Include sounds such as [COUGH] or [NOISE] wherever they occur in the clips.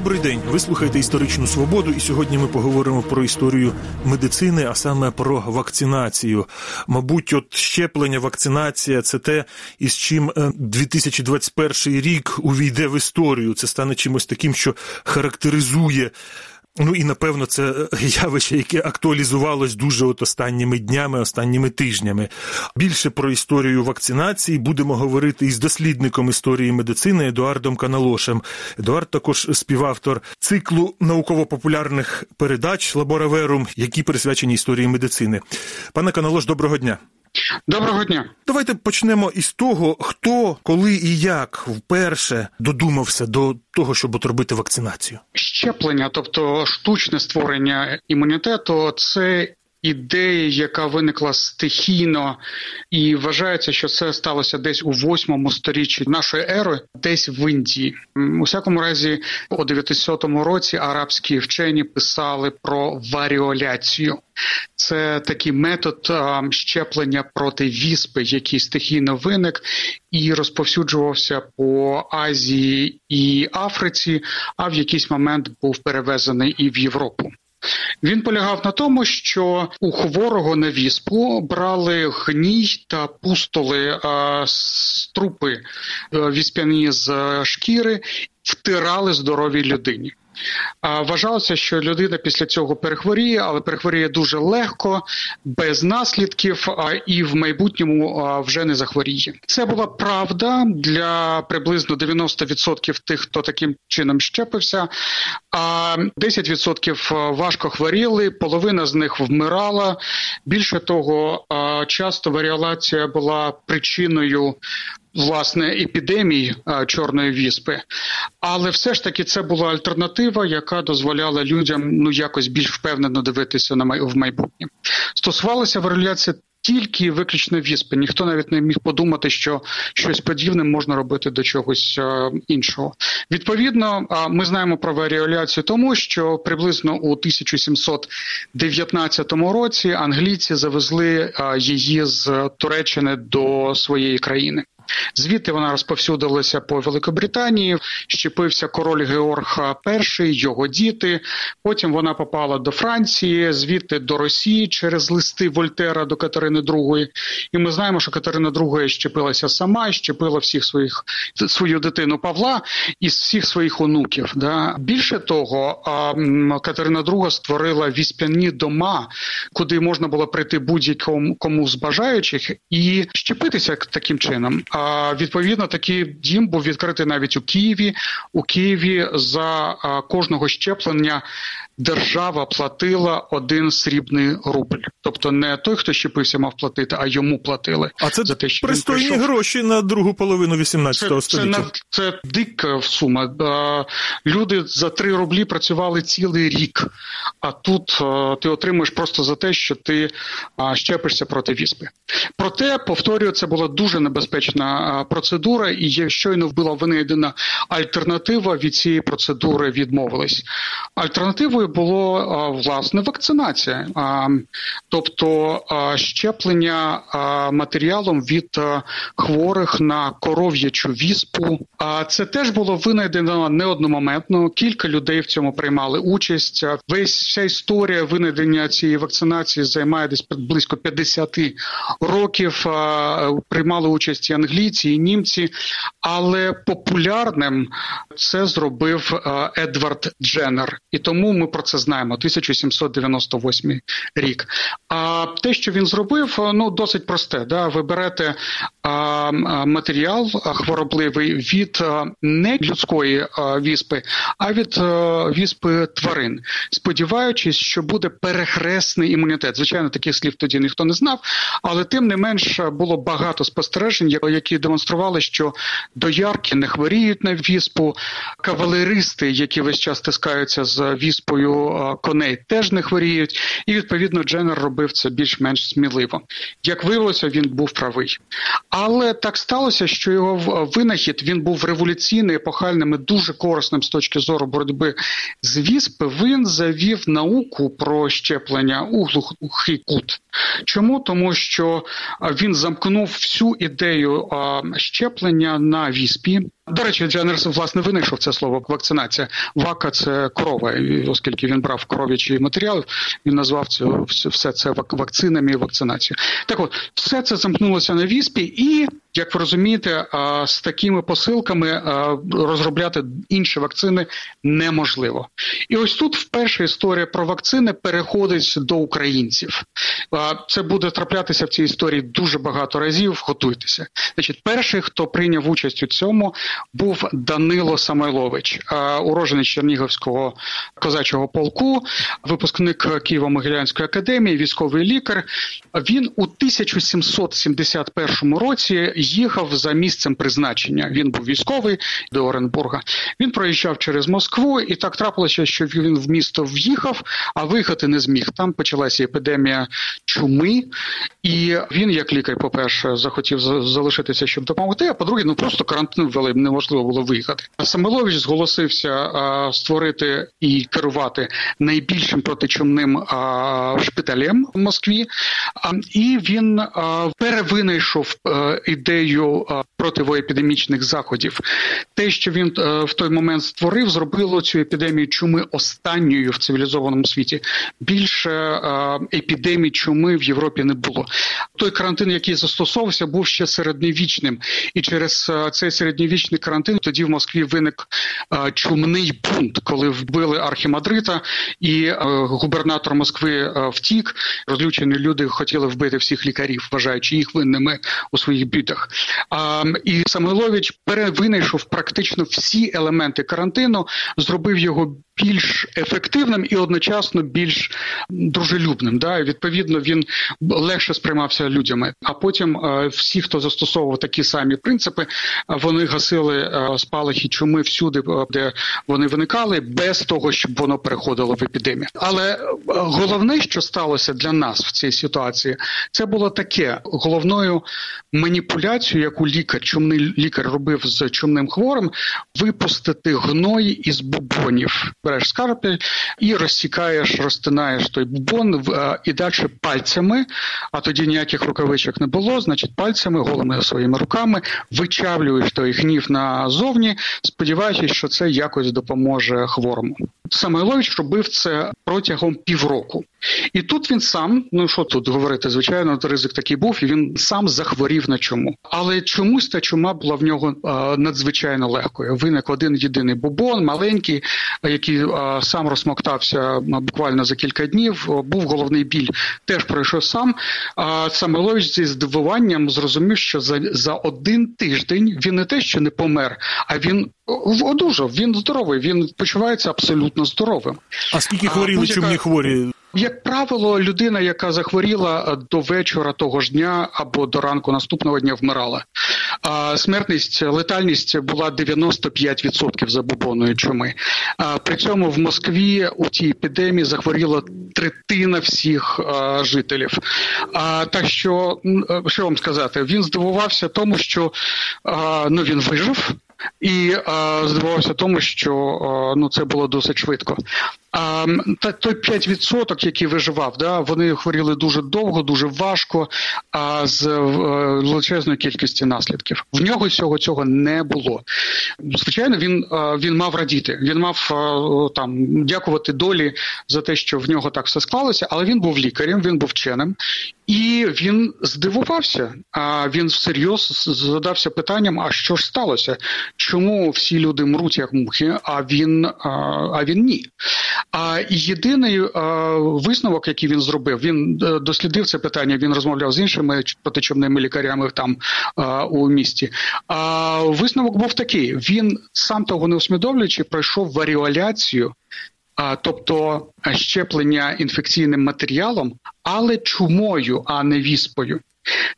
Добрий день. Ви слухаєте історичну свободу, і сьогодні ми поговоримо про історію медицини, а саме про вакцинацію. Мабуть, от щеплення, вакцинація це те, із чим 2021 е, рік увійде в історію. Це стане чимось таким, що характеризує Ну і напевно це е, [LAUGHS] явище, яке актуалізувалось дуже от останніми днями, останніми тижнями. Більше про історію вакцинації будемо говорити із дослідником історії медицини Едуардом Каналошем. Едуард також співавтор циклу науково-популярних передач Лабораверум, які присвячені історії медицини. Пане Каналош, доброго дня. Доброго дня. Давайте почнемо із того, хто, коли і як вперше додумався до того, щоб отробити вакцинацію. Щеплення, тобто штучне створення імунітету, це ідея, яка виникла стихійно, і вважається, що це сталося десь у восьмому сторіччі нашої ери, десь в Індії. У всякому разі, у 900 році арабські вчені писали про варіоляцію. Це такий метод щеплення проти віспи, який стихійно виник і розповсюджувався по Азії і Африці, а в якийсь момент був перевезений і в Європу. Він полягав на тому, що у хворого на віспу брали гній та пустоли а, струпи віспяні з шкіри, втирали здоровій людині. Вважалося, що людина після цього перехворіє, але перехворіє дуже легко, без наслідків, і в майбутньому вже не захворіє. Це була правда для приблизно 90% тих, хто таким чином щепився. А 10% важко хворіли, половина з них вмирала. Більше того, часто варіолація була причиною власне епідемії чорної віспи, але все ж таки це була альтернатива, яка дозволяла людям ну якось більш впевнено дивитися на май... в майбутнє. Стосувалася варіляція тільки виключно віспи. Ніхто навіть не міг подумати, що щось подібне можна робити до чогось а, іншого. Відповідно, а, ми знаємо про варіоляцію, тому що приблизно у 1719 році англійці завезли а, її з Туреччини до своєї країни. Звідти вона розповсюдилася по Великобританії. Щепився король Георг І, його діти. Потім вона попала до Франції, звідти до Росії через листи Вольтера до Катерини II. І ми знаємо, що Катерина II щепилася сама, щепила всіх своїх свою дитину Павла і всіх своїх онуків. Да? Більше того, Катерина II створила віспяні дома, куди можна було прийти будь-якому кому з бажаючих і щепитися таким чином. Відповідно, такий дім був відкритий навіть у Києві. У Києві за кожного щеплення держава платила один срібний рубль. Тобто не той, хто щепився, мав платити, а йому платили. А це за те, що пристойні прийшов. гроші на другу половину 18 століття. Це, це, це дика сума. Люди за три рублі працювали цілий рік, а тут ти отримуєш просто за те, що ти щепишся проти віспи. Проте повторюю, це була дуже небезпечна процедура, і щойно була винайдена альтернатива від цієї процедури відмовились. Альтернативою було власне вакцинація, тобто щеплення матеріалом від хворих на коров'ячу віспу. Це теж було винайдено не одномоментно. Кілька людей в цьому приймали участь. Весь вся історія винайдення цієї вакцинації займає десь близько 50 років. Приймали участь і англійці, і німці, але популярним це зробив Едвард Дженнер, і тому ми про це знаємо. 1798 рік. А те, що він зробив, ну досить просте. Да? Ви берете матеріал хворобливий від не людської віспи, а від віспи тварин, сподіваючись, що буде перехресний імунітет. Звичайно, таких слів тоді ніхто не знав, але тим не менш було багато спостережень, які демонстрували, що доярки не хворіють на віспу, кавалеристи, які весь час стискаються з віспою коней теж не хворіють, і відповідно Дженнер робив це більш-менш сміливо. Як виявилося, він був правий. Але так сталося, що його винахід він був революційний, епохальним і дуже корисним з точки зору боротьби з віспи. Він завів науку про щеплення у глухий кут. Чому? Тому що він замкнув всю ідею щеплення на віспі. До речі, Дженерс власне винайшов це слово вакцинація. Вака це корова, оскільки він брав коров'ячий матеріал, він назвав це все це вакцинами і вакцинацією. Так от все це замкнулося на віспі, і як ви розумієте, з такими посилками розробляти інші вакцини неможливо. І ось тут вперше історія про вакцини переходить до українців. Це буде траплятися в цій історії дуже багато разів. Готуйтеся. Значить, перший, хто прийняв участь у цьому, був Данило Самойлович, уроженець Чернігівського козачого полку, випускник Києво-Могилянської академії, військовий лікар. Він у 1771 році їхав за місцем призначення. Він був військовий до Оренбурга. Він проїжджав через Москву, і так трапилося, що він в місто в'їхав, а виїхати не зміг. Там почалася епідемія чуми, і він, як лікар, по перше, захотів залишитися, щоб допомогти. А по-друге, ну просто карантин ввели, неможливо було виїхати. Самилович зголосився а, створити і керувати найбільшим протичумним а, шпиталем в Москві, а, і він перевинайшов ідею противоепідемічних заходів. Те, що він в той момент створив, зробило цю епідемію чуми останньою в цивілізованому світі. Більше епідемій чуми в Європі не було. Той карантин, який застосовувався, був ще середньовічним, і через цей середньовічний карантин тоді в Москві виник чумний бунт, коли вбили архімадрита, і губернатор Москви втік. Розлючені люди хотіли вбити всіх лікарів, вважаючи їх винними у своїх бідах. І Самойлович перевинайшов практично всі елементи карантину, зробив його більш ефективним і одночасно більш дружелюбним. Да? І Відповідно, він легше сприймався людьми. А потім е, всі, хто застосовував такі самі принципи, вони гасили е, спалахи чуми всюди, е, де вони виникали, без того, щоб воно переходило в епідемію. Але головне, що сталося для нас в цій ситуації, це було таке головною маніпуляцією, яку лікар, чумний лікар робив з чумним хворим, випустити гной із бубонів береш скарпель і розсікаєш, розтинаєш той бубон і далі пальцями, а тоді ніяких рукавичок не було, значить пальцями, голими своїми руками вичавлюєш той гнів назовні, сподіваючись, що це якось допоможе хворому. Самойлович робив це протягом півроку. І тут він сам, ну що тут говорити, звичайно, ризик такий був, і він сам захворів на чому. Але чомусь та чума була в нього надзвичайно легкою. Виник один єдиний бубон, маленький, який сам розсмоктався буквально за кілька днів. Був головний біль, теж пройшов сам. А Самойлович зі здивуванням зрозумів, що за, за один тиждень він не те, що не помер, а він одужав. Він здоровий, він почувається абсолютно здоровим. А скільки хворіли чумні хворі? Як правило, людина, яка захворіла до вечора того ж дня або до ранку наступного дня, вмирала. А смертність, летальність була 95% забубонної чуми. А при цьому в Москві у тій епідемії захворіла третина всіх а, жителів. А так що що вам сказати, він здивувався тому, що а, ну він вижив. І а, здивувався тому, що а, ну це було досить швидко. А та той 5%, який виживав, да вони хворіли дуже довго, дуже важко, а з е, величезною кількістю наслідків. В нього всього цього не було. Звичайно, він він мав радіти. Він мав там дякувати долі за те, що в нього так все склалося, але він був лікарем, він був вченим, і він здивувався. А він всерйоз задався питанням: а що ж сталося? Чому всі люди мруть як мухи? А він а він ні. А єдиний висновок, який він зробив, він е, дослідив це питання. Він розмовляв з іншими протичумними лікарями там у місті. А висновок був такий: він сам того не усвідомлюючи, пройшов варіоляцію. Тобто щеплення інфекційним матеріалом, але чумою, а не віспою.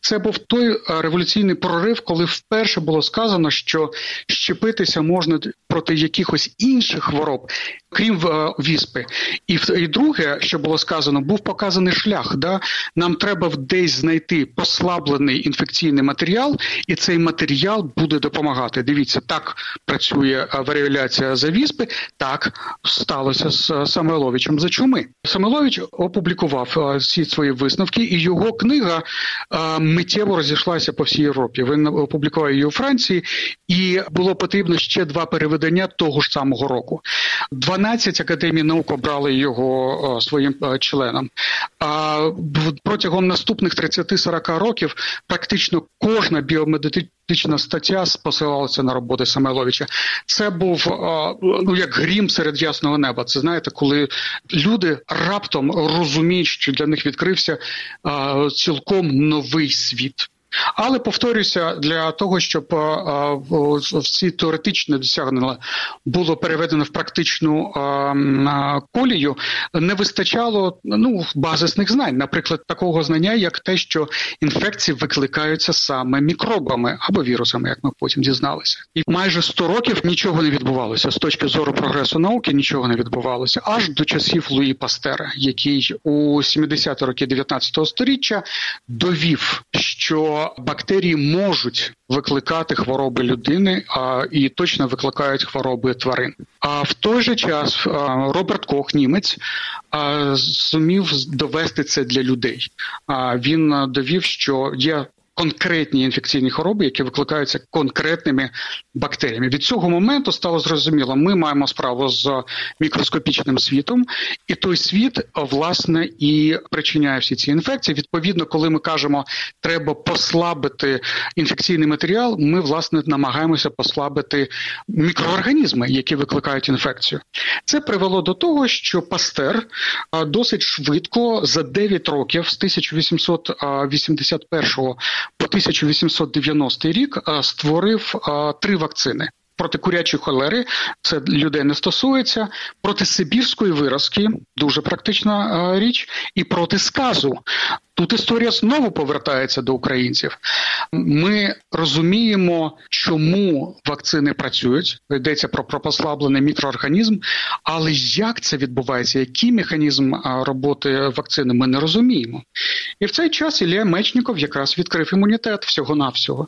Це був той революційний прорив, коли вперше було сказано, що щепитися можна проти якихось інших хвороб, крім е, віспи. І і друге, що було сказано, був показаний шлях. Да? Нам треба десь знайти послаблений інфекційний матеріал, і цей матеріал буде допомагати. Дивіться, так працює е, варіоляція за віспи, так сталося з Самойловичем за чуми. Самойлович опублікував всі свої висновки, і його книга миттєво розійшлася по всій Європі. Він опублікував її у Франції, і було потрібно ще два переведення того ж самого року. 12 академій наук обрали його своїм членом. А протягом наступних 30-40 років практично кожна біомедична стаття посилалася на роботи Самойловича. Це був ну як грім серед ясного неба. Це знаєте, коли люди раптом розуміють, що для них відкрився цілком новий світ. Але повторюся, для того, щоб всі теоретичні досягнення було переведено в практичну колію, не вистачало ну базисних знань, наприклад, такого знання, як те, що інфекції викликаються саме мікробами або вірусами, як ми потім дізналися, і майже 100 років нічого не відбувалося. З точки зору прогресу науки, нічого не відбувалося. Аж до часів Луї Пастера, який у 70-ті роки 19 століття довів, що бактерії можуть викликати хвороби людини а, і точно викликають хвороби тварин. А в той же час Роберт Кох, німець, зумів довести це для людей. А він довів, що є конкретні інфекційні хвороби, які викликаються конкретними бактеріями. Від цього моменту стало зрозуміло, ми маємо справу з мікроскопічним світом, і той світ власне і причиняє всі ці інфекції. Відповідно, коли ми кажемо, треба послабити інфекційний матеріал, ми власне намагаємося послабити мікроорганізми, які викликають інфекцію. Це привело до того, що Пастер досить швидко за 9 років з 1881 по 1890 рік е, створив е, три вакцини. Проти курячої холери це людей не стосується, проти сибірської виразки дуже практична е, річ, і проти сказу. Тут історія знову повертається до українців. Ми розуміємо, чому вакцини працюють. Йдеться про пропослаблений мікроорганізм, але як це відбувається, який механізм роботи вакцини, ми не розуміємо. І в цей час Ілля Мечніков якраз відкрив імунітет всього-навсього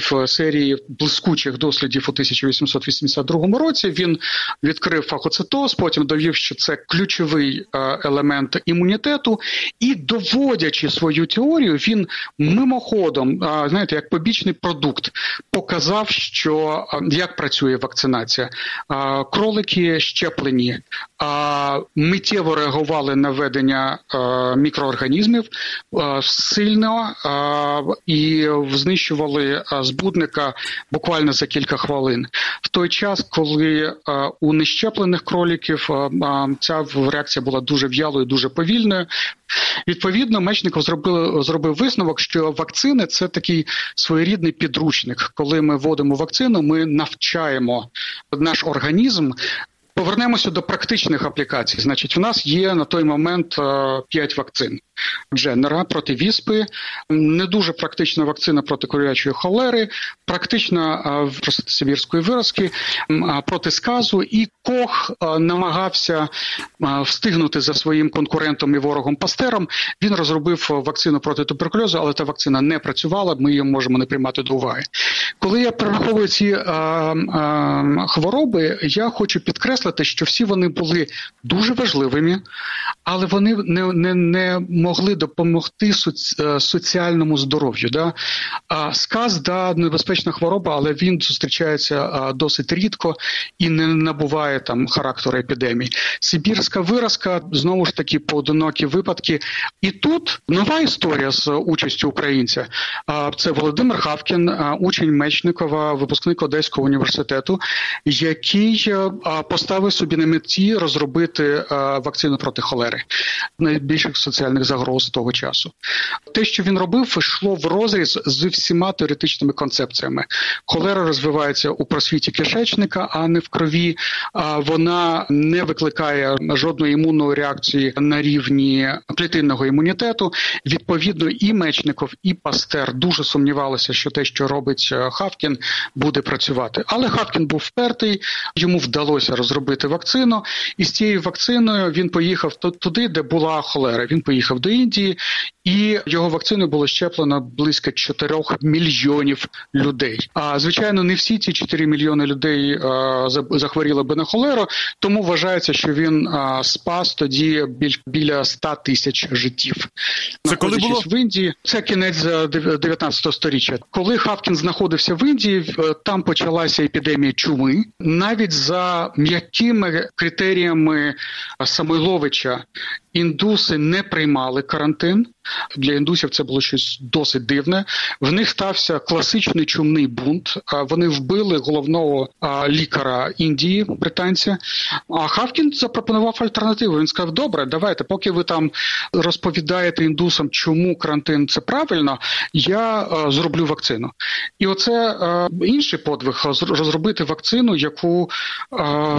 в серії блискучих дослідів у 1882 році. Він відкрив фагоцитоз, потім довів, що це ключовий елемент імунітету, і доводячи свою теорію, він мимоходом, знаєте, як побічний продукт, показав, що як працює вакцинація. Кролики щеплені, миттєво реагували на ведення мікроорганізмів сильно і знищували збудника буквально за кілька хвилин. В той час, коли у нещеплених кроліків ця реакція була дуже в'ялою, дуже повільною. Відповідно, Мечников зробив, зробив висновок, що вакцини це такий своєрідний підручник. Коли ми вводимо вакцину, ми навчаємо наш організм Повернемося до практичних аплікацій. Значить, в нас є на той момент е, п'ять вакцин. Дженера проти віспи, не дуже практична вакцина проти курячої холери, практична е, проти сибірської виразки, проти сказу, і Кох е, намагався встигнути за своїм конкурентом і ворогом Пастером. Він розробив вакцину проти туберкульозу, але та вакцина не працювала. Ми її можемо не приймати до уваги. Коли я перераховую ці а, а, хвороби, я хочу підкреслити, що всі вони були дуже важливими, але вони не не, не могли допомогти е, соціальному здоров'ю. Да? Сказ да, небезпечна хвороба, але він зустрічається досить рідко і не набуває там характеру епідемії. Сибірська виразка знову ж таки поодинокі випадки. І тут нова історія з участю українця. Це Володимир Хавкін, учень Мечникова, випускник Одеського університету, який е, поставив собі на меті розробити е, вакцину проти холери найбільших соціальних загроз того часу. Те, що він робив, йшло в розріз з всіма теоретичними концепціями. Холера розвивається у просвіті кишечника, а не в крові. вона не викликає жодної імунної реакції на рівні клітинного імунітету. Відповідно, і Мечников, і Пастер дуже сумнівалися, що те, що робить е, Хавкін, буде працювати. Але Хавкін був впертий, йому вдалося розробити вакцину, і з цією вакциною він поїхав туди, де була холера. Він поїхав до Індії, і його вакциною було щеплено близько 4 мільйонів людей. А звичайно, не всі ці 4 мільйони людей а, захворіли би на холеру, тому вважається, що він а, спас тоді біль, біля 100 тисяч життів. Це коли було? в Індії. Це кінець 19 століття. Коли Хавкін знаходився в Індії, там почалася епідемія чуми, навіть за м'якими критеріями Самойловича індуси не приймали карантин. Для індусів це було щось досить дивне. В них стався класичний чумний бунт. Вони вбили головного лікаря Індії, британця. А Хавкін запропонував альтернативу. Він сказав: Добре, давайте, поки ви там розповідаєте індусам, чому карантин це правильно, я зроблю вакцину. І оце інший подвиг розробити вакцину, яку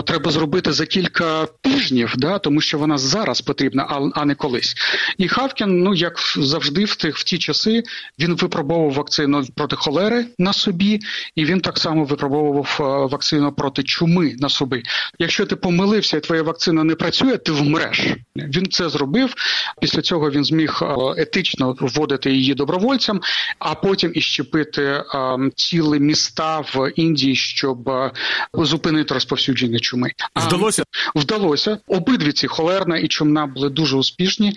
треба зробити за кілька тижнів, да, тому що вона зараз потрібна, а не колись. І Хавкін, ну як завжди, в тих в ті часи він випробовував вакцину проти холери на собі, і він так само випробовував е, вакцину проти чуми на собі. Якщо ти помилився, і твоя вакцина не працює, ти вмреш. Він це зробив. Після цього він зміг е, етично вводити її добровольцям, а потім і щепити е, цілі міста в Індії, щоб зупинити розповсюдження чуми. Вдалося вдалося. Обидві ці холерна і чумна були дуже успішні.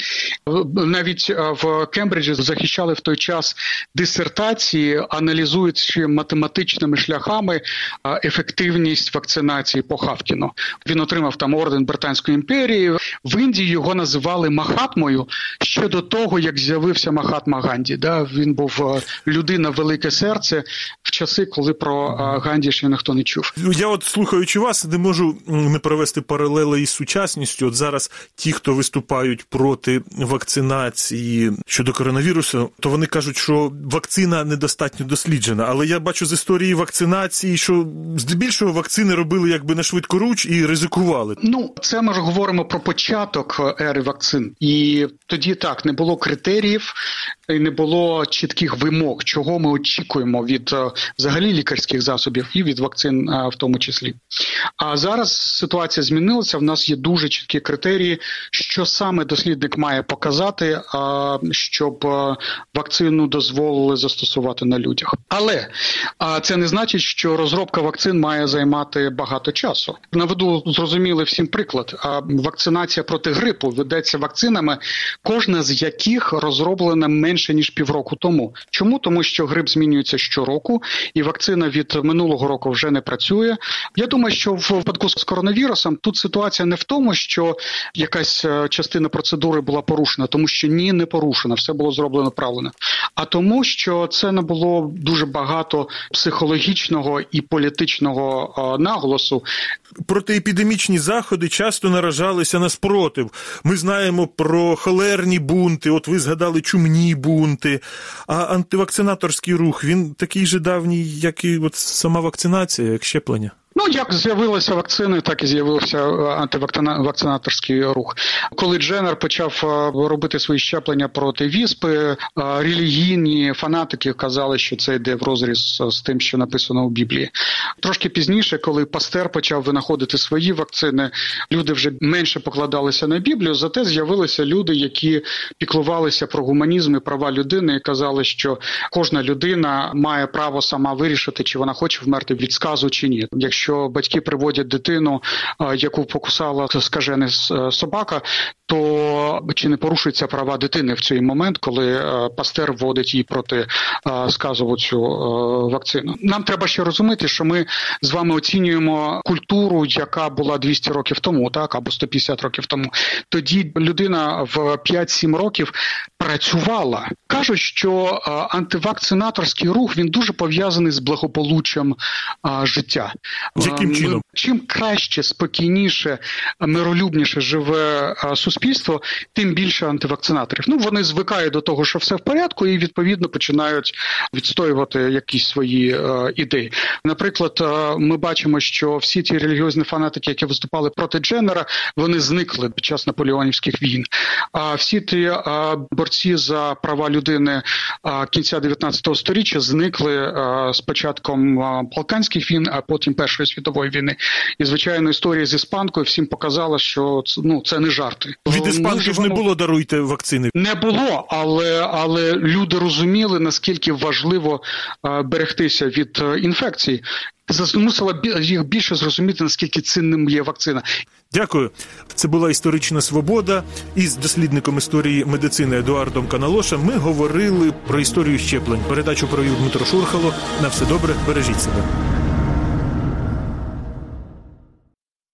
Навіть в Кембриджі захищали в той час дисертації, аналізуючи математичними шляхами ефективність вакцинації по Хавкіну. Він отримав там орден Британської імперії. В Індії його називали Махатмою ще до того, як з'явився Махатма Ганді. Да, він був людина велике серце часи, коли про Ганді ще ніхто не чув. Я от слухаючи вас, не можу не провести паралели із сучасністю. От зараз ті, хто виступають проти вакцинації щодо коронавірусу, то вони кажуть, що вакцина недостатньо досліджена. Але я бачу з історії вакцинації, що здебільшого вакцини робили якби на швидкоруч і ризикували. Ну це ми ж говоримо про початок ери вакцин, і тоді так не було критеріїв, і не було чітких вимог, чого ми очікуємо від е, взагалі лікарських засобів і від вакцин, е, в тому числі. А зараз ситуація змінилася. В нас є дуже чіткі критерії, що саме дослідник має показати, щоб е, вакцину дозволили застосувати на людях. Але це не значить, що розробка вакцин має займати багато часу. Наведу зрозумілий всім приклад. Вакцинація проти грипу ведеться вакцинами, кожна з яких розроблена менше ніж півроку тому. Чому тому, що грип змінюється щороку, і вакцина від минулого року вже не працює. Я думаю, що в випадку з коронавірусом тут ситуація не в тому, що якась е, частина процедури була порушена, тому що ні, не порушена, все було зроблено правильно. А тому, що це не було дуже багато психологічного і політичного е, наголосу. Протиепідемічні заходи часто наражалися на спротив. Ми знаємо про холерні бунти. От ви згадали чумні бунти. А антивакцинаторський рух він такий же давній, як і от сама вакцинація, як щеплення. Ну, як з'явилися вакцини, так і з'явився е, антивакцинаторський рух. Коли Дженнер почав е, робити свої щеплення проти віспи, е, релігійні фанатики казали, що це йде в розріз з тим, що написано у Біблії. Трошки пізніше, коли Пастер почав винаходити свої вакцини, люди вже менше покладалися на Біблію. Зате з'явилися люди, які піклувалися про гуманізм і права людини, і казали, що кожна людина має право сама вирішити, чи вона хоче вмерти від сказу чи ні. Якщо що батьки приводять дитину, яку покусала скажена е, собака, то чи не порушуються права дитини в цей момент, коли е, пастер вводить її проти е, сказу цю вакцину? Нам треба ще розуміти, що ми з вами оцінюємо культуру, яка була 200 років тому, так або 150 років тому. Тоді людина в 5-7 років працювала. Кажуть, що антивакцинаторський рух він дуже пов'язаний з благополуччям життя Яким чином? Чим краще, спокійніше, миролюбніше живе суспільство, тим більше антивакцинаторів. Ну вони звикають до того, що все в порядку, і відповідно починають відстоювати якісь свої е, ідеї. Наприклад, е, ми бачимо, що всі ті релігіозні фанатики, які виступали проти Дженнера, вони зникли під час наполеонівських війн. А всі ті е, борці за права людини е, кінця 19 століття зникли е, з початком Балканських війн, а потім Першої світової війни. І звичайно, історія з іспанкою всім показала, що ну це не жарти. Від іспанки ж не було даруйте вакцини. Не було, але але люди розуміли наскільки важливо берегтися від інфекцій. Змусила їх більше зрозуміти наскільки цінним є вакцина. Дякую. Це була історична свобода. Із дослідником історії медицини Едуардом Каналошем ми говорили про історію щеплень. Передачу провів Дмитро Шурхало. На все добре, бережіть себе.